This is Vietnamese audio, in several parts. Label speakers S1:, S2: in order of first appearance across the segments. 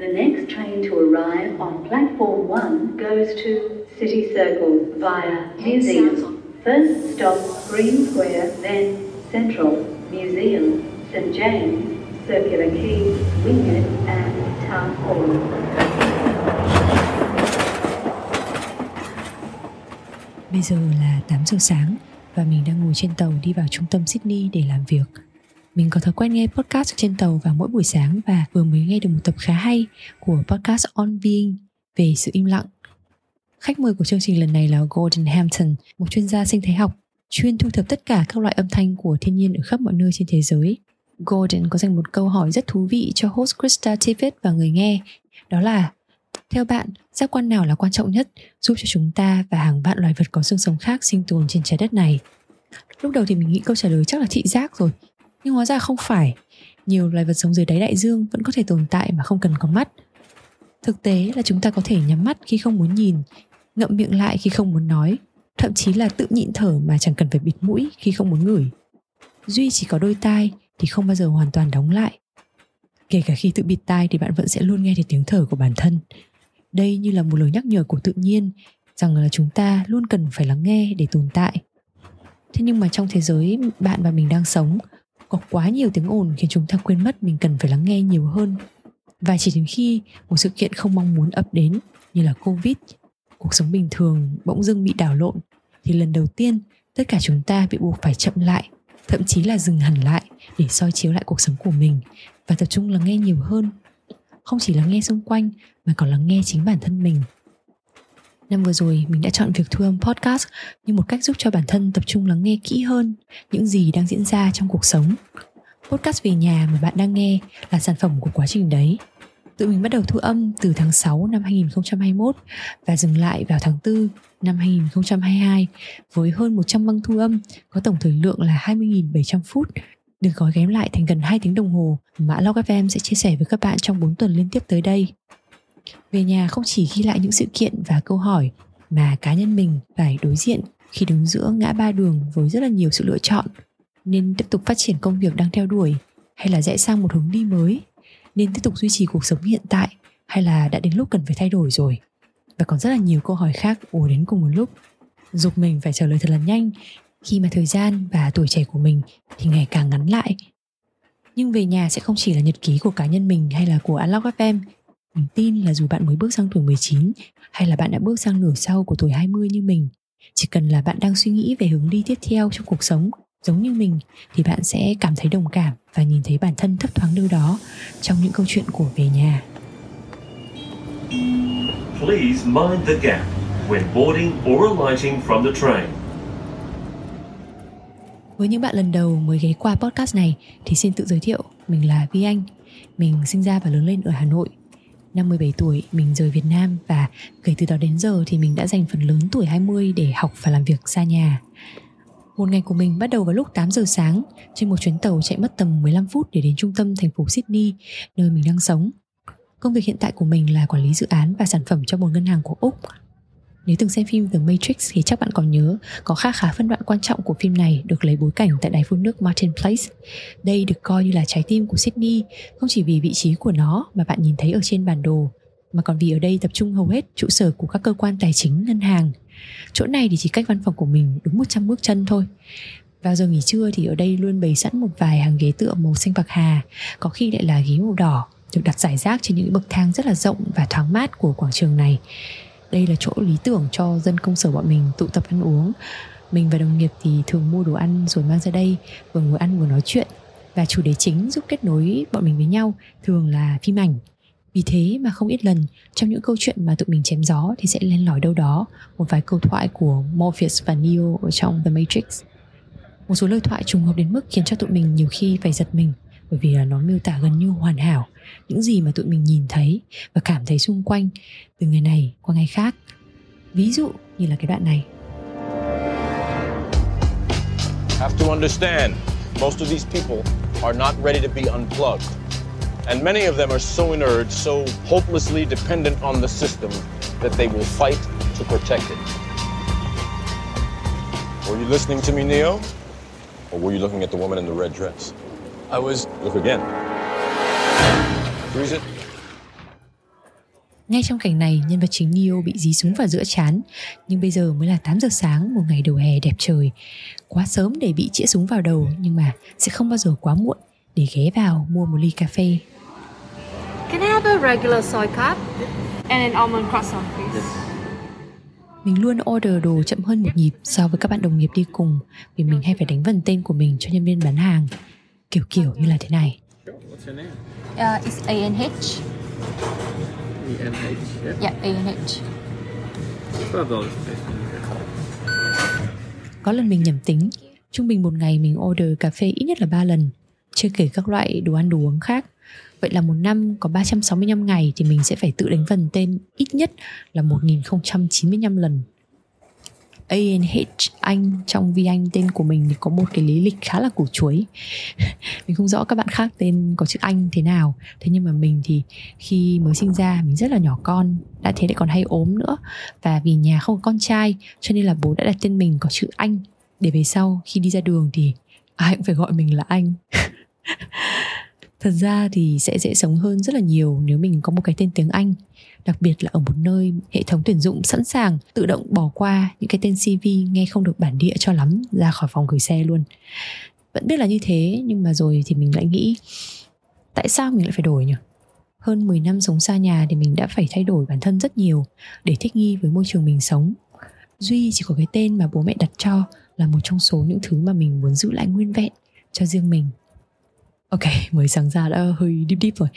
S1: The next train to arrive on platform 1 goes to City Circle via Museum. First stop Green Square, then Central, Museum, St. James, Circular Quay, Wingate and Town Hall.
S2: Bây giờ là 8 giờ sáng và mình đang ngồi trên tàu đi vào trung tâm Sydney để làm việc. Mình có thói quen nghe podcast trên tàu vào mỗi buổi sáng và vừa mới nghe được một tập khá hay của podcast On Being về sự im lặng. Khách mời của chương trình lần này là Gordon Hampton, một chuyên gia sinh thái học chuyên thu thập tất cả các loại âm thanh của thiên nhiên ở khắp mọi nơi trên thế giới. Gordon có dành một câu hỏi rất thú vị cho host Krista Tippett và người nghe, đó là theo bạn, giác quan nào là quan trọng nhất giúp cho chúng ta và hàng vạn loài vật có xương sống khác sinh tồn trên trái đất này? Lúc đầu thì mình nghĩ câu trả lời chắc là thị giác rồi, nhưng hóa ra không phải. Nhiều loài vật sống dưới đáy đại dương vẫn có thể tồn tại mà không cần có mắt. Thực tế là chúng ta có thể nhắm mắt khi không muốn nhìn, ngậm miệng lại khi không muốn nói, thậm chí là tự nhịn thở mà chẳng cần phải bịt mũi khi không muốn ngửi. Duy chỉ có đôi tai thì không bao giờ hoàn toàn đóng lại. Kể cả khi tự bịt tai thì bạn vẫn sẽ luôn nghe thấy tiếng thở của bản thân. Đây như là một lời nhắc nhở của tự nhiên rằng là chúng ta luôn cần phải lắng nghe để tồn tại. Thế nhưng mà trong thế giới bạn và mình đang sống, có quá nhiều tiếng ồn khiến chúng ta quên mất mình cần phải lắng nghe nhiều hơn. Và chỉ đến khi một sự kiện không mong muốn ập đến như là Covid, cuộc sống bình thường bỗng dưng bị đảo lộn thì lần đầu tiên tất cả chúng ta bị buộc phải chậm lại, thậm chí là dừng hẳn lại để soi chiếu lại cuộc sống của mình và tập trung lắng nghe nhiều hơn. Không chỉ lắng nghe xung quanh mà còn lắng nghe chính bản thân mình. Năm vừa rồi mình đã chọn việc thu âm podcast như một cách giúp cho bản thân tập trung lắng nghe kỹ hơn những gì đang diễn ra trong cuộc sống. Podcast về nhà mà bạn đang nghe là sản phẩm của quá trình đấy. Tụi mình bắt đầu thu âm từ tháng 6 năm 2021 và dừng lại vào tháng 4 năm 2022 với hơn 100 băng thu âm có tổng thời lượng là 20.700 phút, được gói ghém lại thành gần 2 tiếng đồng hồ mà Log FM sẽ chia sẻ với các bạn trong 4 tuần liên tiếp tới đây. Về nhà không chỉ ghi lại những sự kiện và câu hỏi mà cá nhân mình phải đối diện khi đứng giữa ngã ba đường với rất là nhiều sự lựa chọn. Nên tiếp tục phát triển công việc đang theo đuổi hay là rẽ sang một hướng đi mới? Nên tiếp tục duy trì cuộc sống hiện tại hay là đã đến lúc cần phải thay đổi rồi? Và còn rất là nhiều câu hỏi khác ùa đến cùng một lúc. Dục mình phải trả lời thật là nhanh. Khi mà thời gian và tuổi trẻ của mình thì ngày càng ngắn lại. Nhưng về nhà sẽ không chỉ là nhật ký của cá nhân mình hay là của Unlock FM mình tin là dù bạn mới bước sang tuổi 19 hay là bạn đã bước sang nửa sau của tuổi 20 như mình, chỉ cần là bạn đang suy nghĩ về hướng đi tiếp theo trong cuộc sống giống như mình thì bạn sẽ cảm thấy đồng cảm và nhìn thấy bản thân thấp thoáng đâu đó trong những câu chuyện của về nhà.
S3: Please mind the gap when boarding or alighting from the train.
S2: Với những bạn lần đầu mới ghé qua podcast này thì xin tự giới thiệu, mình là Vi Anh. Mình sinh ra và lớn lên ở Hà Nội Năm 17 tuổi mình rời Việt Nam và kể từ đó đến giờ thì mình đã dành phần lớn tuổi 20 để học và làm việc xa nhà. Một ngày của mình bắt đầu vào lúc 8 giờ sáng trên một chuyến tàu chạy mất tầm 15 phút để đến trung tâm thành phố Sydney, nơi mình đang sống. Công việc hiện tại của mình là quản lý dự án và sản phẩm cho một ngân hàng của Úc nếu từng xem phim The Matrix thì chắc bạn còn nhớ có khá khá phân đoạn quan trọng của phim này được lấy bối cảnh tại đài phun nước Martin Place. Đây được coi như là trái tim của Sydney, không chỉ vì vị trí của nó mà bạn nhìn thấy ở trên bản đồ, mà còn vì ở đây tập trung hầu hết trụ sở của các cơ quan tài chính, ngân hàng. Chỗ này thì chỉ cách văn phòng của mình đúng 100 bước chân thôi. Vào giờ nghỉ trưa thì ở đây luôn bày sẵn một vài hàng ghế tựa màu xanh bạc hà, có khi lại là ghế màu đỏ, được đặt giải rác trên những bậc thang rất là rộng và thoáng mát của quảng trường này đây là chỗ lý tưởng cho dân công sở bọn mình tụ tập ăn uống. Mình và đồng nghiệp thì thường mua đồ ăn rồi mang ra đây, vừa ngồi ăn vừa nói chuyện. Và chủ đề chính giúp kết nối bọn mình với nhau thường là phim ảnh. Vì thế mà không ít lần, trong những câu chuyện mà tụi mình chém gió thì sẽ len lỏi đâu đó một vài câu thoại của Morpheus và Neo ở trong The Matrix. Một số lời thoại trùng hợp đến mức khiến cho tụi mình nhiều khi phải giật mình. Bởi vì là nó miêu tả gần như hoàn hảo. Những gì mà tụi mình nhìn thấy và cảm thấy xung quanh từ ngày này qua ngày khác. Ví dụ như là cái đoạn này.
S4: Have to understand most of these people are not ready to be unplugged. And many of them are so inert so hopelessly dependent on the system that they will fight to protect it. Were you listening to me neo? Or were you looking at the woman in the red dress
S5: I was
S4: look again freeze it
S2: Ngay trong cảnh này, nhân vật chính Neo bị dí súng vào giữa chán, nhưng bây giờ mới là 8 giờ sáng một ngày đầu hè đẹp trời. Quá sớm để bị chĩa súng vào đầu, nhưng mà sẽ không bao giờ quá muộn để ghé vào mua một ly cà phê.
S5: Can I have a regular soy cup? And an almond croissant, please.
S2: Mình luôn order đồ chậm hơn một nhịp so với các bạn đồng nghiệp đi cùng vì mình hay phải đánh vần tên của mình cho nhân viên bán hàng. Kiểu kiểu như là thế này.
S5: Uh, it's A-N-H.
S6: E-N-H. Yeah.
S5: Yeah, A-N-H.
S6: Please.
S2: Có lần mình nhầm tính, trung bình một ngày mình order cà phê ít nhất là 3 lần, chưa kể các loại đồ ăn đồ uống khác. Vậy là một năm có 365 ngày thì mình sẽ phải tự đánh vần tên ít nhất là 1095 lần. ANH Anh trong vi Anh tên của mình thì có một cái lý lịch khá là củ chuối. Mình không rõ các bạn khác tên có chữ Anh thế nào. Thế nhưng mà mình thì khi mới sinh ra, mình rất là nhỏ con, Đã thế lại còn hay ốm nữa. Và vì nhà không có con trai, Cho nên là bố đã đặt tên mình có chữ Anh. Để về sau khi đi ra đường thì ai cũng phải gọi mình là Anh. Thật ra thì sẽ dễ sống hơn rất là nhiều nếu mình có một cái tên tiếng Anh. Đặc biệt là ở một nơi hệ thống tuyển dụng sẵn sàng tự động bỏ qua những cái tên CV nghe không được bản địa cho lắm, ra khỏi phòng gửi xe luôn. Vẫn biết là như thế, nhưng mà rồi thì mình lại nghĩ, Tại sao mình lại phải đổi nhỉ? Hơn 10 năm sống xa nhà thì mình đã phải thay đổi bản thân rất nhiều để thích nghi với môi trường mình sống. Duy chỉ có cái tên mà bố mẹ đặt cho là một trong số những thứ mà mình muốn giữ lại nguyên vẹn cho riêng mình. Ok, mới sáng ra đã hơi deep deep rồi.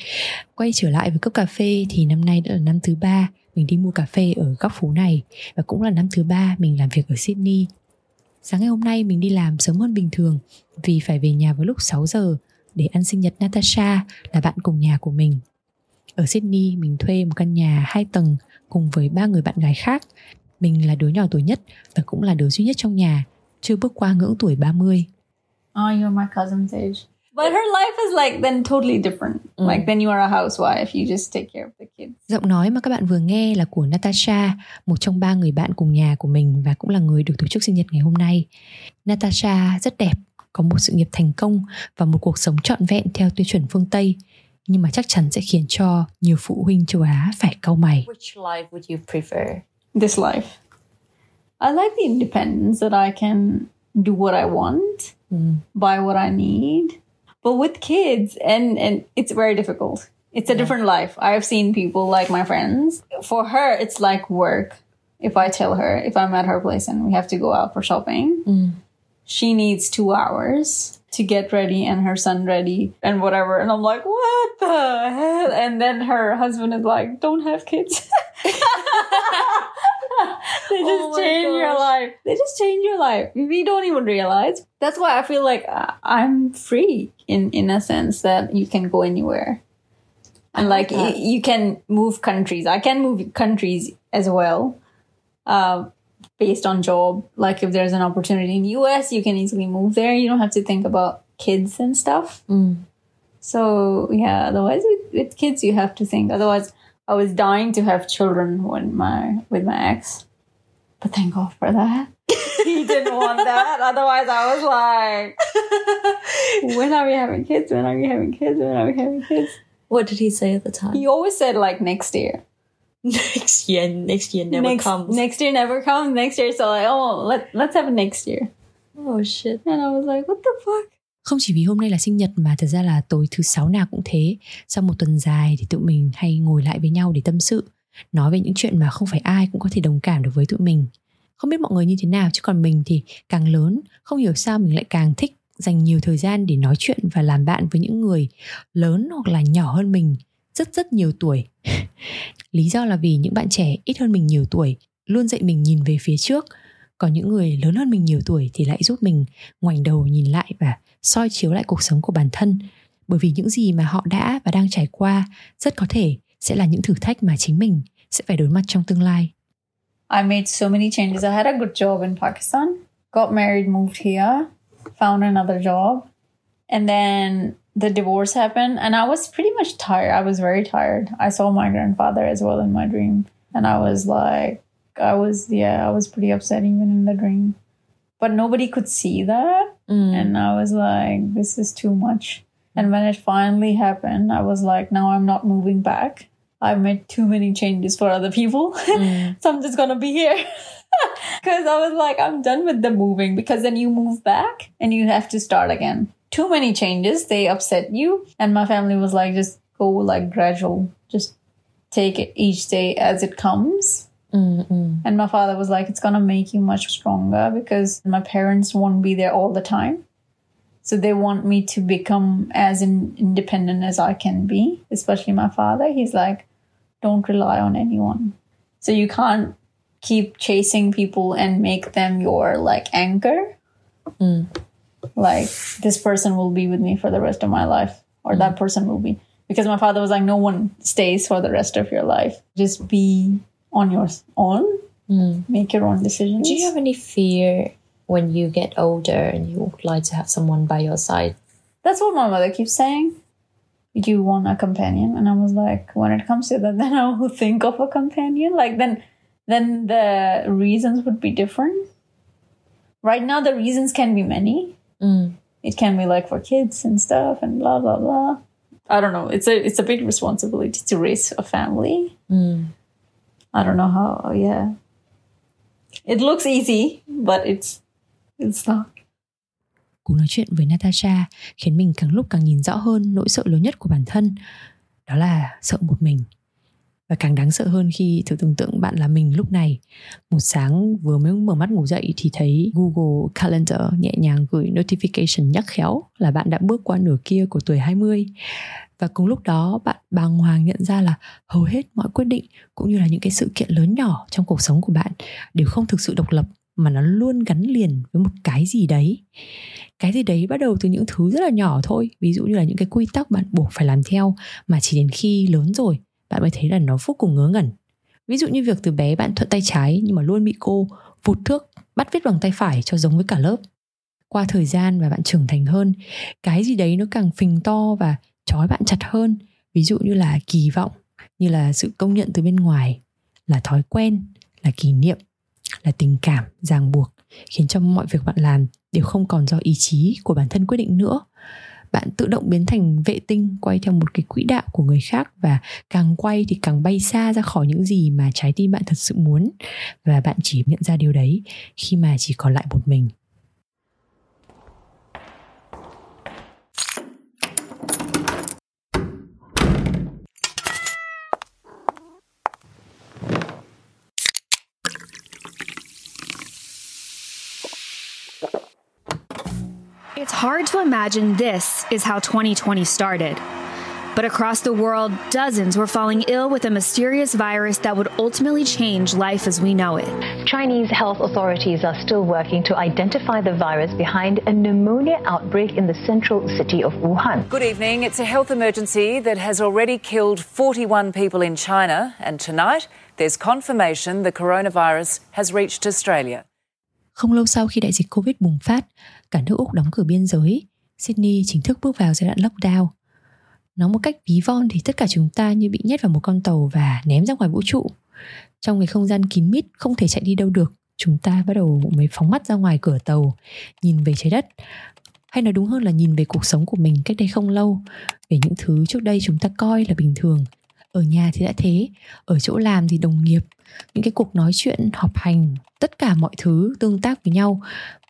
S2: Quay trở lại với cốc cà phê thì năm nay đã là năm thứ ba Mình đi mua cà phê ở góc phố này. Và cũng là năm thứ ba mình làm việc ở Sydney. Sáng ngày hôm nay mình đi làm sớm hơn bình thường Vì phải về nhà vào lúc 6 giờ Để ăn sinh nhật Natasha là bạn cùng nhà của mình. Ở Sydney mình thuê một căn nhà hai tầng Cùng với ba người bạn gái khác. Mình là đứa nhỏ tuổi nhất Và cũng là đứa duy nhất trong nhà Chưa bước qua ngưỡng tuổi 30
S7: Oh, you're my cousin's age. But her life is like then totally different. Like then you are a housewife, you just take care of the kids.
S2: Giọng nói mà các bạn vừa nghe là của Natasha, một trong ba người bạn cùng nhà của mình và cũng là người được tổ chức sinh nhật ngày hôm nay. Natasha rất đẹp, có một sự nghiệp thành công và một cuộc sống trọn vẹn theo tiêu chuẩn phương Tây, nhưng mà chắc chắn sẽ khiến cho nhiều phụ huynh châu Á phải cau mày.
S5: Which life would you prefer?
S7: This life. I like the independence that I can do what I want, buy what I need. But with kids and and it's very difficult. It's a different life. I've seen people like my friends. For her it's like work. If I tell her if I'm at her place and we have to go out for shopping, mm. she needs two hours to get ready and her son ready and whatever. And I'm like, what the hell? And then her husband is like, don't have kids. they just
S5: Oh
S7: change your life. They just change your life. We don't even realize. That's why I feel like uh, I'm free in in a sense that you can go anywhere. And like y- you can move countries. I can move countries as well. Uh, based on job. Like if there's an opportunity in the US, you can easily move there. You don't have to think about kids and stuff. So yeah, otherwise with, with kids you have to think. Otherwise, I was dying to have children when my with my ex, but thank God for that. he didn't want that. Otherwise, I was like, when are we having kids? When are we having kids? When are we having kids?
S5: What did he say at the time?
S7: He always said like next year.
S5: next year, next year never
S7: next,
S5: comes.
S7: Next year never comes. Next year, so like, oh, let let's have it next year.
S5: oh shit.
S7: And I was like, what the fuck?
S2: Không chỉ vì hôm nay là sinh nhật mà thật ra là tối thứ sáu nào cũng thế. Sau một tuần dài thì tụi mình hay ngồi lại với nhau để tâm sự, nói về những chuyện mà không phải ai cũng có thể đồng cảm được với tụi mình. Không biết mọi người như thế nào chứ còn mình thì càng lớn, không hiểu sao mình lại càng thích dành nhiều thời gian để nói chuyện và làm bạn với những người lớn hoặc là nhỏ hơn mình rất rất nhiều tuổi. Lý do là vì những bạn trẻ ít hơn mình nhiều tuổi luôn dạy mình nhìn về phía trước, còn những người lớn hơn mình nhiều tuổi thì lại giúp mình ngoảnh đầu nhìn lại và soi chiếu lại cuộc sống của bản thân bởi vì những gì mà họ đã và đang trải qua rất có thể sẽ là những thử thách mà chính mình sẽ phải đối mặt trong tương lai.
S7: I made so many changes. I had a good job in Pakistan, got married, moved here, found another job, and then the divorce happened. And I was pretty much tired. I was very tired. I saw my grandfather as well in my dream. And I was like, I was, yeah, I was pretty upset even in the dream. But nobody could see that. And mm. I was like, this is too much. And when it finally happened, I was like, now I'm not moving back. I've made too many changes for other people. so I'm just gonna be here. Because I was like, I'm done with the moving because then you move back and you have to start again. Too many changes, they upset you. And my family was like, just go like gradual, just take it each day as it comes. Mm-hmm. And my father was like, it's gonna make you much stronger because my parents won't be there all the time. So they want me to become as in, independent as I can be, especially my father. He's like, don't rely on anyone. So you can't keep chasing people and make them your like anchor. Mm. Like this person will be with me for the rest of my life, or that mm. person will be. Because my father was like, no one stays for the rest of your life. Just be on your own, hmm. make your own decisions.
S2: Do you have any fear when you get older and you would like to have someone by your side?
S7: That's what my mother keeps saying. You want a companion, and I was like, when it comes to that, then I will think of a companion. Like then, then the reasons would be different. Right now, the reasons can be many. Hmm. It can be like for kids and stuff, and blah blah blah. I don't know. It's a it's a big responsibility to raise a family. Hmm. I don't know how. Yeah, it looks easy, but it's it's not.
S2: Cuộc nói chuyện với Natasha khiến mình càng lúc càng nhìn rõ hơn nỗi sợ lớn nhất của bản thân. Đó là sợ một mình. Và càng đáng sợ hơn khi thử tưởng tượng bạn là mình lúc này. Một sáng vừa mới mở mắt ngủ dậy thì thấy Google Calendar nhẹ nhàng gửi notification nhắc khéo là bạn đã bước qua nửa kia của tuổi 20. Và cùng lúc đó, bạn bàng hoàng nhận ra là hầu hết mọi quyết định, cũng như là những cái sự kiện lớn nhỏ trong cuộc sống của bạn, đều không thực sự độc lập, mà nó luôn gắn liền với một cái gì đấy. Cái gì đấy bắt đầu từ những thứ rất là nhỏ thôi, ví dụ như là những cái quy tắc bạn buộc phải làm theo, mà chỉ đến khi lớn rồi, bạn mới thấy là nó vô cùng ngớ ngẩn. Ví dụ như việc từ bé bạn thuận tay trái, nhưng mà luôn bị cô vụt thước, bắt viết bằng tay phải cho giống với cả lớp. Qua thời gian và bạn trưởng thành hơn, cái gì đấy nó càng phình to và trói bạn chặt hơn. Ví dụ như là kỳ vọng, như là sự công nhận từ bên ngoài, là thói quen, là kỷ niệm, là tình cảm ràng buộc, khiến cho mọi việc bạn làm đều không còn do ý chí của bản thân quyết định nữa. Bạn tự động biến thành vệ tinh, quay theo một cái quỹ đạo của người khác và càng quay thì càng bay xa ra khỏi những gì mà trái tim bạn thật sự muốn. Và bạn chỉ nhận ra điều đấy khi mà chỉ còn lại một mình.
S8: It's hard to imagine this is how 2020 started. But across the world, dozens were falling ill with a mysterious virus that would ultimately change life as we know it.
S9: Chinese health authorities are still working to identify the virus behind a pneumonia outbreak in the central city of Wuhan.
S10: Good evening. It's a health emergency that has already killed 41 people in China, and tonight there's confirmation the coronavirus has reached Australia.
S2: Không lâu sau khi đại dịch Covid bùng phát, cả nước Úc đóng cửa biên giới, Sydney chính thức bước vào giai đoạn lockdown. Nói một cách ví von thì tất cả chúng ta như bị nhét vào một con tàu và ném ra ngoài vũ trụ. Trong cái không gian kín mít không thể chạy đi đâu được, chúng ta bắt đầu mới phóng mắt ra ngoài cửa tàu, nhìn về trái đất. Hay nói đúng hơn là nhìn về cuộc sống của mình cách đây không lâu, về những thứ trước đây chúng ta coi là bình thường. Ở nhà thì đã thế, ở chỗ làm thì đồng nghiệp, những cái cuộc nói chuyện, họp hành, tất cả mọi thứ tương tác với nhau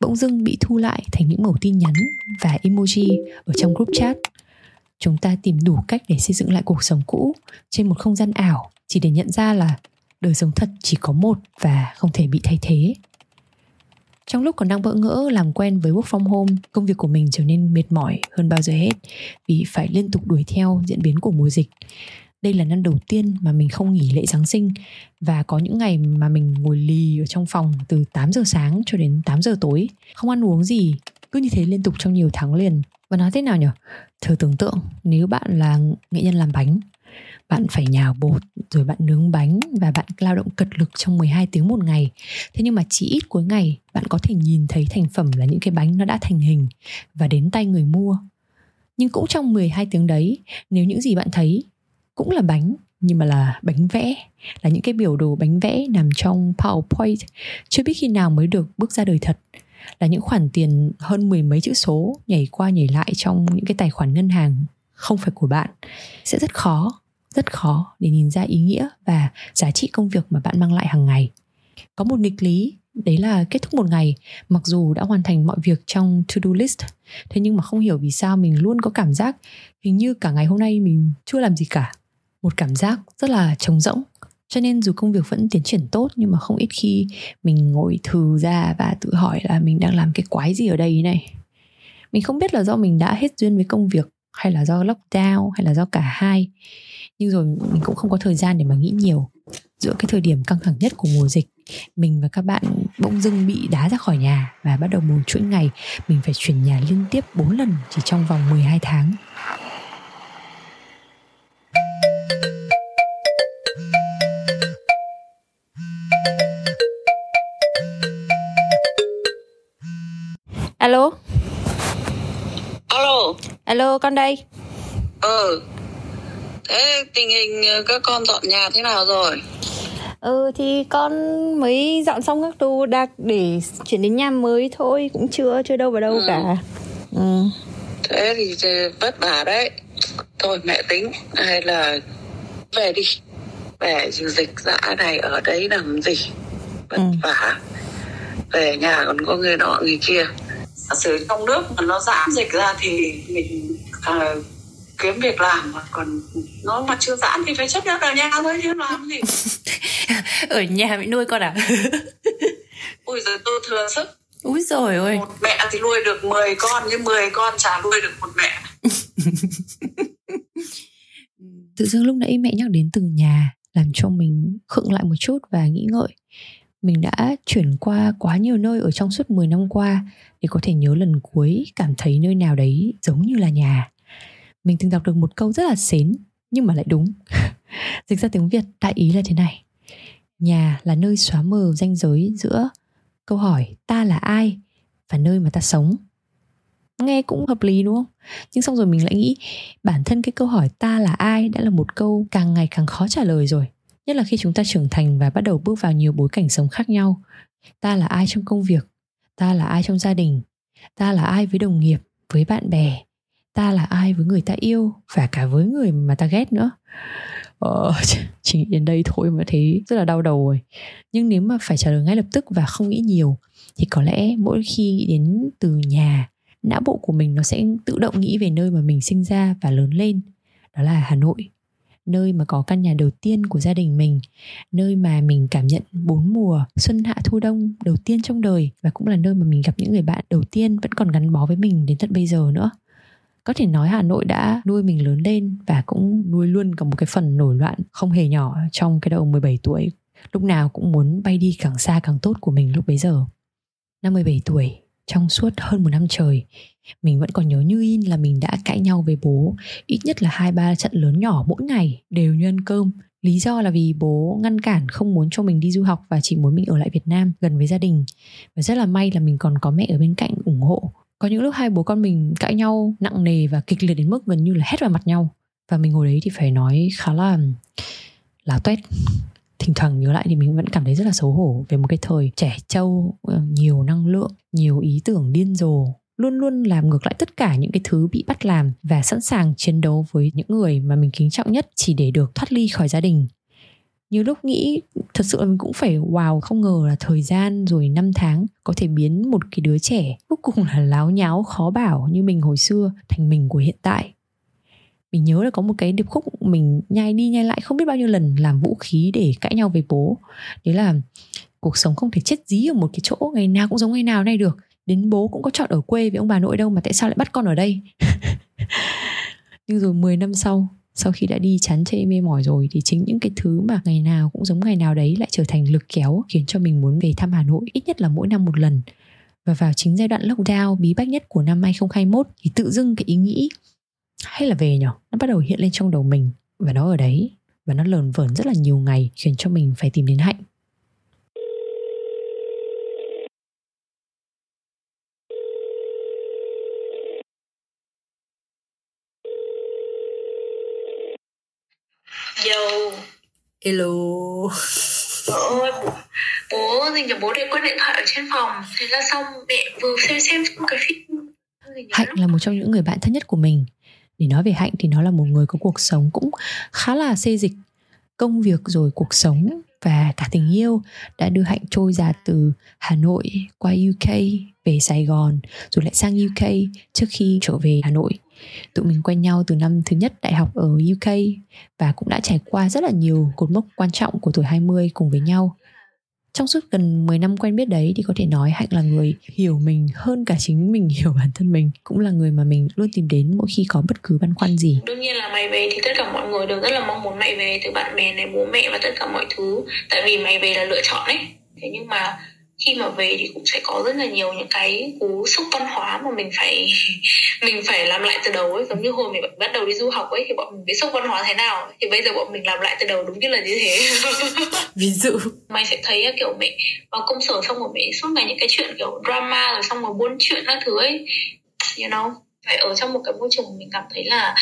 S2: bỗng dưng bị thu lại thành những mẩu tin nhắn và emoji ở trong group chat. Chúng ta tìm đủ cách để xây dựng lại cuộc sống cũ trên một không gian ảo chỉ để nhận ra là đời sống thật chỉ có một và không thể bị thay thế. Trong lúc còn đang bỡ ngỡ làm quen với work from home, công việc của mình trở nên mệt mỏi hơn bao giờ hết vì phải liên tục đuổi theo diễn biến của mùa dịch. Đây là năm đầu tiên mà mình không nghỉ lễ Giáng sinh và có những ngày mà mình ngồi lì ở trong phòng từ 8 giờ sáng cho đến 8 giờ tối, không ăn uống gì, cứ như thế liên tục trong nhiều tháng liền. Và nói thế nào nhỉ? Thử tưởng tượng nếu bạn là nghệ nhân làm bánh, bạn phải nhào bột rồi bạn nướng bánh và bạn lao động cật lực trong 12 tiếng một ngày. Thế nhưng mà chỉ ít cuối ngày bạn có thể nhìn thấy thành phẩm là những cái bánh nó đã thành hình và đến tay người mua. Nhưng cũng trong 12 tiếng đấy, nếu những gì bạn thấy cũng là bánh, nhưng mà là bánh vẽ. Là những cái biểu đồ bánh vẽ nằm trong PowerPoint. Chưa biết khi nào mới được bước ra đời thật. Là những khoản tiền hơn mười mấy chữ số nhảy qua nhảy lại trong những cái tài khoản ngân hàng không phải của bạn. Sẽ rất khó rất khó để nhìn ra ý nghĩa và giá trị công việc mà bạn mang lại hàng ngày. Có một nghịch lý, đấy là kết thúc một ngày, mặc dù đã hoàn thành mọi việc trong to do list, thế nhưng mà không hiểu vì sao mình luôn có cảm giác hình như cả ngày hôm nay mình chưa làm gì cả một cảm giác rất là trống rỗng. Cho nên dù công việc vẫn tiến triển tốt, nhưng mà không ít khi mình ngồi thừ ra và tự hỏi là mình đang làm cái quái gì ở đây này. Mình không biết là do mình đã hết duyên với công việc, hay là do lockdown, hay là do cả hai. Nhưng rồi mình cũng không có thời gian để mà nghĩ nhiều. Giữa cái thời điểm căng thẳng nhất của mùa dịch, mình và các bạn bỗng dưng bị đá ra khỏi nhà và bắt đầu một chuỗi ngày mình phải chuyển nhà liên tiếp 4 lần chỉ trong vòng 12 tháng. Alo.
S11: Alo.
S2: Alo, con đây.
S11: Ừ. Thế tình hình ờ, các con dọn nhà thế nào rồi?
S2: Ừ thì con mới dọn xong các đồ đạc để chuyển đến nhà mới thôi Cũng chưa, chưa đâu vào đâu ừ. cả
S11: ừ. Thế thì, thì vất vả đấy Thôi mẹ tính hay là về đi Về dịch dã này ở đấy làm gì Vất ừ. vả Về nhà còn có người nọ người kia Giả sử trong nước mà nó giảm dịch ra thì mình à, kiếm việc làm mà còn nó mà chưa giãn thì phải chấp nhận ở nhà thôi chứ làm gì.
S2: Ở nhà mẹ nuôi con à?
S11: Ui giờ tôi thừa sức.
S2: Úi rồi ơi.
S11: Một mẹ thì nuôi được 10 con nhưng 10 con chả nuôi được một mẹ.
S2: Tự dưng lúc nãy mẹ nhắc đến từ nhà làm cho mình khựng lại một chút và nghĩ ngợi mình đã chuyển qua quá nhiều nơi ở trong suốt 10 năm qua để có thể nhớ lần cuối, cảm thấy nơi nào đấy giống như là nhà. Mình từng đọc được một câu rất là xến, nhưng mà lại đúng. Dịch ra tiếng việt đại ý là thế này. Nhà là nơi xóa mờ ranh giới giữa câu hỏi ta là ai và nơi mà ta sống. Nghe cũng hợp lý, đúng không? Nhưng xong rồi mình lại nghĩ, bản thân cái câu hỏi ta là ai đã là một câu càng ngày càng khó trả lời rồi nhất là khi chúng ta trưởng thành và bắt đầu bước vào nhiều bối cảnh sống khác nhau. Ta là ai trong công việc? Ta là ai trong gia đình? Ta là ai với đồng nghiệp với bạn bè? Ta là ai với người ta yêu và cả với người mà ta ghét nữa? Ờ, chỉ đến đây thôi mà thấy rất là đau đầu rồi. Nhưng nếu mà phải trả lời ngay lập tức và không nghĩ nhiều thì có lẽ mỗi khi đến từ nhà não bộ của mình nó sẽ tự động nghĩ về nơi mà mình sinh ra và lớn lên. Đó là hà nội nơi mà có căn nhà đầu tiên của gia đình mình nơi mà mình cảm nhận bốn mùa xuân hạ thu đông đầu tiên trong đời và cũng là nơi mà mình gặp những người bạn đầu tiên vẫn còn gắn bó với mình đến tận bây giờ nữa có thể nói Hà Nội đã nuôi mình lớn lên và cũng nuôi luôn cả một cái phần nổi loạn không hề nhỏ trong cái đầu 17 tuổi. Lúc nào cũng muốn bay đi càng xa càng tốt của mình lúc bấy giờ. Năm 17 tuổi, trong suốt hơn một năm trời, mình vẫn còn nhớ như in là mình đã cãi nhau với bố. Ít nhất là hai ba trận lớn nhỏ mỗi ngày đều như ăn cơm. Lý do là vì bố ngăn cản không muốn cho mình đi du học và chỉ muốn mình ở lại Việt Nam gần với gia đình. Và rất là may là mình còn có mẹ ở bên cạnh ủng hộ. Có những lúc hai bố con mình cãi nhau nặng nề và kịch liệt đến mức gần như là hét vào mặt nhau. Và mình ngồi đấy thì phải nói khá là láo toét thỉnh thoảng nhớ lại thì mình vẫn cảm thấy rất là xấu hổ về một cái thời trẻ trâu ờ, nhiều năng lượng, nhiều ý tưởng điên rồ, luôn luôn làm ngược lại tất cả những cái thứ bị bắt làm và sẵn sàng chiến đấu với những người mà mình kính trọng nhất chỉ để được thoát ly khỏi gia đình. Nhiều lúc nghĩ, thật sự là mình cũng phải, wow, không ngờ là thời gian rồi năm tháng có thể biến một cái đứa trẻ cuối cùng là láo nháo, khó bảo như mình hồi xưa, thành mình của hiện tại mình nhớ là có một cái điệp khúc mình nhai đi nhai lại không biết bao nhiêu lần làm vũ khí để cãi nhau với bố. Đấy là cuộc sống không thể chết dí ở một cái chỗ ngày nào cũng giống ngày nào này được. Đến bố cũng có chọn ở quê với ông bà nội đâu mà tại sao lại bắt con ở đây? Nhưng rồi 10 năm sau sau khi đã đi chán chê mê mỏi rồi thì chính những cái thứ mà ngày nào cũng giống ngày nào đấy lại trở thành lực kéo khiến cho mình muốn về thăm Hà Nội ít nhất là mỗi năm một lần. Và vào chính giai đoạn lockdown bí bách nhất của năm 2021 thì tự dưng cái ý nghĩ hay là về nhở nó bắt đầu hiện lên trong đầu mình và nó ở đấy và nó lờn vởn rất là nhiều ngày khiến cho mình phải tìm đến hạnh.
S11: Yo.
S2: Hello.
S11: Ôi, bố, bố gì nhỉ bố để quên điện thoại ở trên phòng. Thế là xong mẹ vừa xem xem cái phim.
S2: Hạnh là một trong những người bạn thân nhất của mình để nói về hạnh thì nó là một người có cuộc sống cũng khá là xê dịch. Công việc rồi cuộc sống và cả tình yêu đã đưa hạnh trôi ra từ hà nội qua uk về sài gòn, rồi lại sang uk trước khi trở về hà nội. Tụi mình quen nhau từ năm thứ nhất đại học ở uk và cũng đã trải qua rất là nhiều cột mốc quan trọng của tuổi 20 cùng với nhau trong suốt gần 10 năm quen biết đấy thì có thể nói hạnh là người hiểu mình hơn cả chính mình, hiểu bản thân mình. Cũng là người mà mình luôn tìm đến mỗi khi có bất cứ băn khoăn gì.
S12: Đương nhiên là mày về thì tất cả mọi người đều rất là mong muốn mày về từ bạn bè này, bố mẹ và tất cả mọi thứ. Tại vì mày về là lựa chọn ấy. Thế nhưng mà khi mà về thì cũng sẽ có rất là nhiều những cái cú sốc văn hóa mà mình phải mình phải làm lại từ đầu ấy. Giống như hồi mình bắt đầu đi du học ấy thì bọn mình biết sốc văn hóa thế nào. Thì bây giờ bọn mình làm lại từ đầu đúng như là như thế.
S2: Ví dụ
S12: mày sẽ thấy kiểu mẹ vào công sở xong rồi mẹ suốt ngày những cái chuyện kiểu drama rồi xong rồi buôn chuyện các thứ ấy. You know phải ở trong một cái môi trường mình cảm thấy là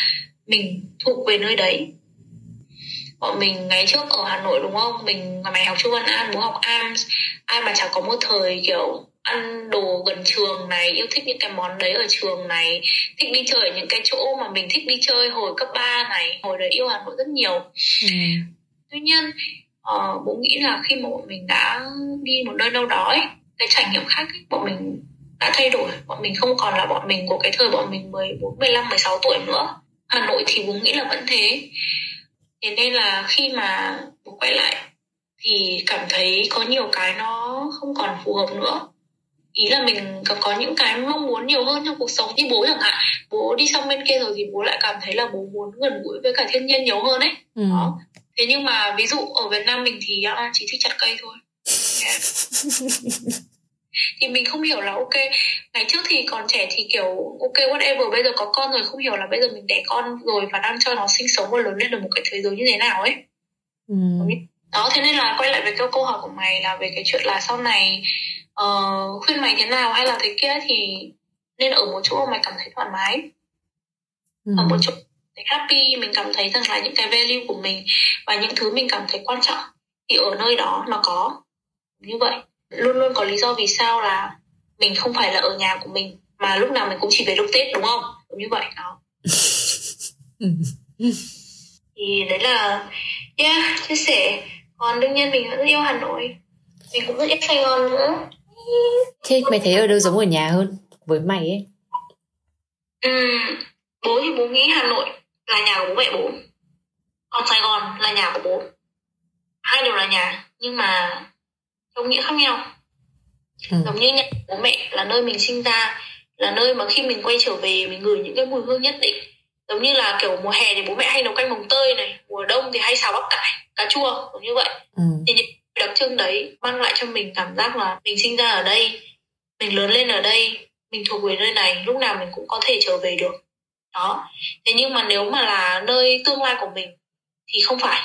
S12: mình thuộc về nơi đấy bọn mình ngày trước ở Hà Nội đúng không? Mình mày học Chu Văn An bố học AMS ai mà chẳng có một thời kiểu ăn đồ gần trường này yêu thích những cái món đấy ở trường này. Thích đi chơi ở những cái chỗ mà mình thích đi chơi hồi cấp 3 này hồi đấy yêu Hà Nội rất nhiều. Ừ. tuy nhiên uh, bố nghĩ là khi mà bọn mình đã đi một nơi đâu đó ấy, cái trải nghiệm khác ấy, bọn mình đã thay đổi. Bọn mình không còn là bọn mình của cái thời bọn mình 14, 15, 16 tuổi nữa. Hà Nội thì bố nghĩ là vẫn thế thế nên là khi mà bố quay lại thì cảm thấy có nhiều cái nó không còn phù hợp nữa. Ý là mình có những cái mong muốn nhiều hơn trong cuộc sống như bố chẳng hạn. Bố đi sang bên kia rồi thì bố lại cảm thấy là bố muốn gần gũi với cả thiên nhiên nhiều hơn ấy. Ừ. đó. Thế nhưng mà ví dụ ở việt nam mình thì à, chỉ thích chặt cây thôi. Yeah. thì mình không hiểu là ok ngày trước thì còn trẻ thì kiểu ok whatever bây giờ có con rồi không hiểu là bây giờ mình đẻ con rồi và đang cho nó sinh sống và lớn lên được một cái thế giới như thế nào ấy. Ừ. đó thế nên là quay lại với câu câu hỏi của mày là về cái chuyện là sau này uh, khuyên mày thế nào hay là thế kia thì nên ở một chỗ mà mày cảm thấy thoải mái. Ừ. ở một chỗ thấy happy mình cảm thấy rằng là những cái value của mình và những thứ mình cảm thấy quan trọng thì ở nơi đó nó có. Như vậy luôn luôn có lý do vì sao là mình không phải là ở nhà của mình mà lúc nào mình cũng chỉ về lúc tết đúng không? Đúng như vậy đó. Thì đấy là yeah chia sẻ. Còn đương nhiên mình vẫn yêu hà nội. Mình cũng rất yêu sài gòn nữa.
S2: Thế mày thấy ở đâu giống ở nhà hơn? Với mày ấy.
S12: Ừ, bố thì bố nghĩ hà nội là nhà của bố mẹ bố. Còn sài gòn là nhà của bố. Hai đều là nhà nhưng mà theo nghĩa khác nhau. Ừ. giống như nhà bố mẹ là nơi mình sinh ra là nơi mà khi mình quay trở về mình ngửi những cái mùi hương nhất định. Giống như là kiểu mùa hè thì bố mẹ hay nấu canh mồng tơi này mùa đông thì hay xào bắp cải cà chua giống như vậy. Ừ. thì những đặc trưng đấy mang lại cho mình cảm giác là mình sinh ra ở đây mình lớn lên ở đây mình thuộc về nơi này lúc nào mình cũng có thể trở về được. Đó. Thế nhưng mà nếu mà là nơi tương lai của mình thì không phải.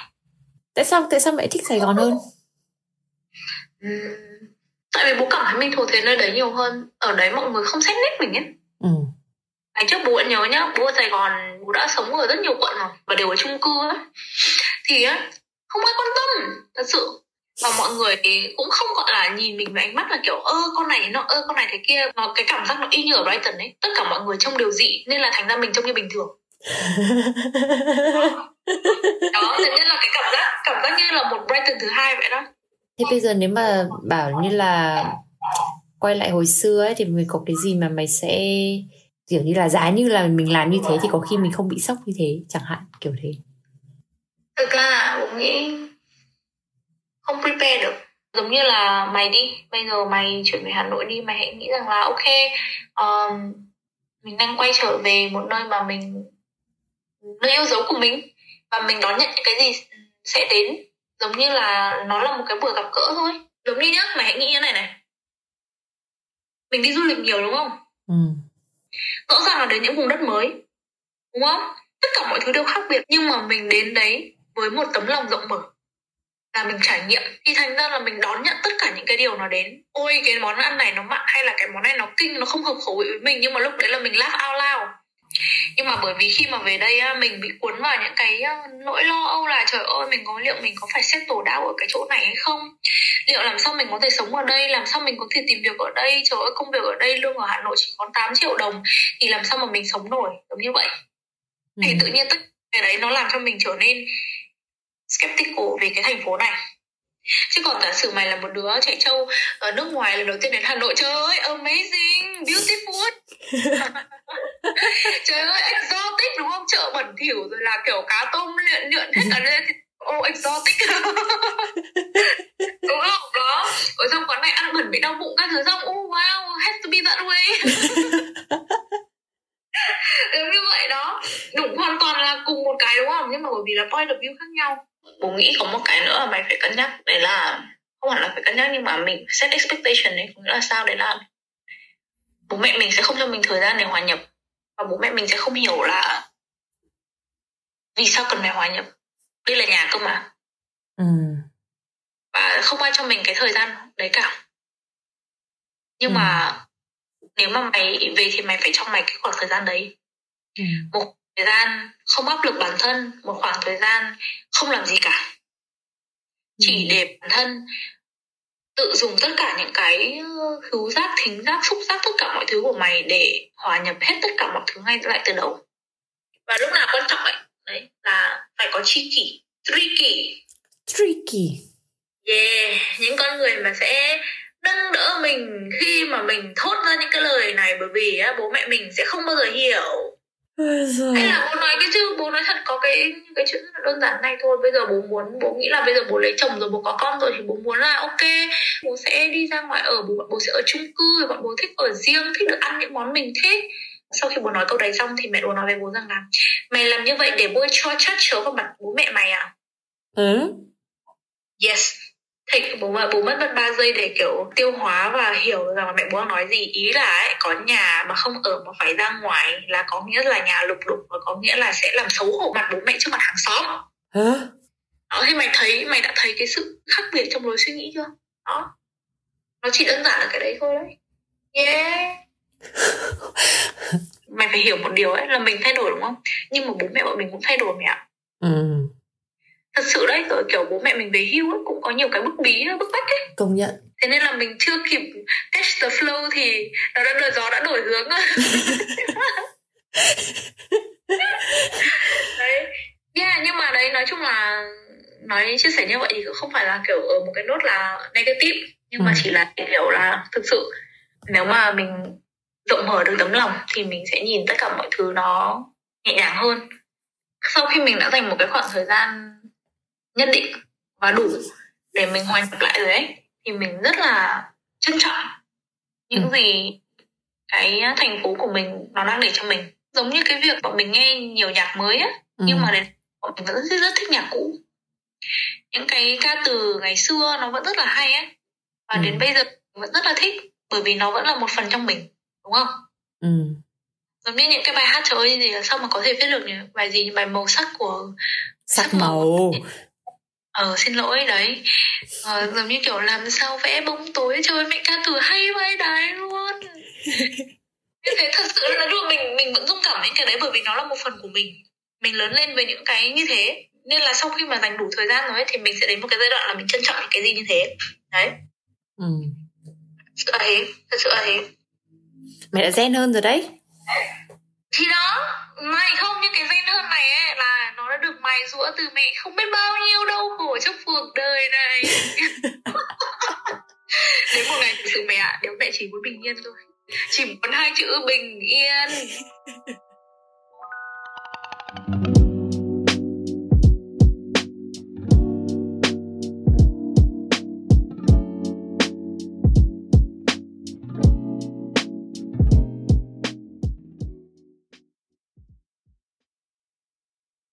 S2: Tại sao tại sao mẹ thích sài gòn hơn
S12: tại vì bố cảm thấy mình thuộc về nơi đấy nhiều hơn. Ở đấy mọi người không xét nét mình ấy. Ừ. ngày trước bố vẫn nhớ nhá bố ở sài gòn bố đã sống ở rất nhiều quận rồi và đều ở chung cư á. Thì á không ai quan tâm thật sự. Và mọi người cũng không gọi là nhìn mình với ánh mắt là kiểu ơ con này nó ơ con này thế kia. Mà cái cảm giác nó y như ở Brighton ấy tất cả mọi người trông đều dị nên là thành ra mình trông như bình thường. Đó thế nên là cái cảm giác cảm giác như là một Brighton thứ hai vậy đó
S2: thế bây giờ nếu mà bảo như là quay lại hồi xưa ấy thì mình có cái gì mà mày sẽ kiểu như là giá như là mình làm như thế thì có khi mình không bị sốc như thế chẳng hạn kiểu thế.
S12: Thực ra cũng nghĩ không prepare được. Giống như là mày đi bây giờ mày chuyển về hà nội đi mày hãy nghĩ rằng là ok um, mình đang quay trở về một nơi mà mình nơi yêu dấu của mình và mình đón nhận những cái gì sẽ đến giống như là nó là một cái buổi gặp gỡ thôi. Giống như nhá mày hãy nghĩ như này này. Mình đi du lịch nhiều đúng không? Ừ. rõ ràng là đến những vùng đất mới đúng không? Tất cả mọi thứ đều khác biệt nhưng mà mình đến đấy với một tấm lòng rộng mở. Là mình trải nghiệm. Thì thành ra là mình đón nhận tất cả những cái điều nó đến. Ôi cái món ăn này nó mặn hay là cái món này nó kinh nó không hợp khẩu vị với mình nhưng mà lúc đấy là mình laugh out loud nhưng mà bởi vì khi mà về đây mình bị cuốn vào những cái nỗi lo âu là trời ơi mình có liệu mình có phải xét tổ đau ở cái chỗ này hay không? Liệu làm sao mình có thể sống ở đây? Làm sao mình có thể tìm việc ở đây? Trời ơi công việc ở đây lương ở hà nội chỉ có 8 triệu đồng thì làm sao mà mình sống nổi? Giống như vậy. Thì tự nhiên tất cái đấy nó làm cho mình trở nên skeptical về cái thành phố này chứ còn giả sử mày là một đứa chạy trâu ở nước ngoài lần đầu tiên đến Hà Nội trời ơi amazing beautiful. Trời ơi exotic đúng không? Chợ bẩn thỉu rồi là kiểu cá tôm luyện luyện hết cả lên oh exotic. Đúng không? Đó. Ở trong quán này ăn bẩn bị đau bụng các thứ xong oh wow has to be that way. Giống như vậy đó. Đúng hoàn toàn là cùng một cái đúng không? Nhưng mà bởi vì là point of view khác nhau bố nghĩ có một cái nữa mà mày phải cân nhắc. Đấy là không hẳn là phải cân nhắc nhưng mà mình set expectation đấy nghĩa là sao đấy là bố mẹ mình sẽ không cho mình thời gian để hòa nhập. Và bố mẹ mình sẽ không hiểu là vì sao cần phải hòa nhập. Đây là nhà cơ mà.
S2: Ừ.
S12: và không ai cho mình cái thời gian đấy cả. Nhưng ừ. mà nếu mà mày về thì mày phải cho mày cái khoảng thời gian đấy.
S2: Ừ.
S12: một thời gian không áp lực bản thân một khoảng thời gian không làm gì cả. Chỉ ừ. để bản thân tự dùng tất cả những cái khứu giác thính giác xúc giác tất cả mọi thứ của mày để hòa nhập hết tất cả mọi thứ ngay lại từ đầu. Và lúc nào quan trọng ấy? Đấy là phải có chi kỷ tricky
S2: tricky
S12: yeah những con người mà sẽ nâng đỡ mình khi mà mình thốt ra những cái lời này bởi vì á, bố mẹ mình sẽ không bao giờ hiểu hay là bố nói cái chứ bố nói thật có cái cái chuyện rất là đơn giản này thôi. Bây giờ bố muốn bố nghĩ là bây giờ bố lấy chồng rồi bố có con rồi thì bố muốn là ok bố sẽ đi ra ngoài ở bố bố sẽ ở chung cư rồi bọn bố thích ở riêng thích được ăn những món mình thích. Sau khi bố nói câu đấy xong thì mẹ bố nói với bố rằng là mày làm như vậy để bôi cho chát chấu vào mặt bố mẹ mày à?
S2: Ừ
S12: yes thì bố mà bố mất mất 3 giây để kiểu tiêu hóa và hiểu rằng là mẹ bố đang nói gì. Ý là ấy, có nhà mà không ở mà phải ra ngoài là có nghĩa là nhà lục đục và có nghĩa là sẽ làm xấu hổ mặt bố mẹ trước mặt hàng xóm.
S2: Hả?
S12: Đó thì mày thấy mày đã thấy cái sự khác biệt trong lối suy nghĩ chưa? Đó. Nó chỉ đơn giản là cái đấy thôi đấy. Yeah. Mày phải hiểu một điều ấy là mình thay đổi đúng không? Nhưng mà bố mẹ bọn mình cũng thay đổi mẹ ạ.
S2: Ừ
S12: thật sự đấy rồi kiểu bố mẹ mình về hưu ấy, cũng có nhiều cái bức bí bức bách ấy.
S2: Công nhận.
S12: Thế nên là mình chưa kịp catch the flow thì nó đã đời gió đã đổi hướng. Đấy. Yeah nhưng mà đấy nói chung là nói chia sẻ như vậy thì không phải là kiểu ở một cái nốt là negative nhưng ừ. mà chỉ là kiểu là thực sự nếu mà mình rộng mở được tấm lòng thì mình sẽ nhìn tất cả mọi thứ nó nhẹ nhàng hơn. Sau khi mình đã dành một cái khoảng thời gian nhất định và đủ để mình hòa nhập lại rồi ấy thì mình rất là trân trọng những ừ. gì cái thành phố của mình nó đang để cho mình giống như cái việc bọn mình nghe nhiều nhạc mới á ừ. nhưng mà đến bọn mình vẫn rất, rất thích nhạc cũ những cái ca từ ngày xưa nó vẫn rất là hay á và ừ. đến bây giờ vẫn rất là thích bởi vì nó vẫn là một phần trong mình đúng không
S2: ừ.
S12: giống như những cái bài hát trời ơi gì là sao mà có thể viết được những bài gì bài màu sắc của
S2: sắc, sắc màu, màu
S12: ờ xin lỗi đấy. Ờ, giống như kiểu làm sao vẽ bóng tối trời mẹ ca từ hay vậy đấy luôn. Như thế thật sự là lúc mình mình vẫn dung cảm những cái đấy bởi vì nó là một phần của mình. Mình lớn lên với những cái như thế. Nên là sau khi mà dành đủ thời gian rồi ấy, thì mình sẽ đến một cái giai đoạn là mình trân trọng những cái gì như thế. Đấy.
S2: Ừ.
S12: thật sự thế. Thật sự thế.
S2: Mẹ đã zen hơn rồi đấy
S12: thì đó mày không những cái gen hơn này ấy là nó đã được mày rũa từ mẹ không biết bao nhiêu đau khổ trong cuộc đời này. Đến một ngày thực sự mẹ ạ nếu mẹ chỉ muốn bình yên thôi. Chỉ muốn hai chữ bình yên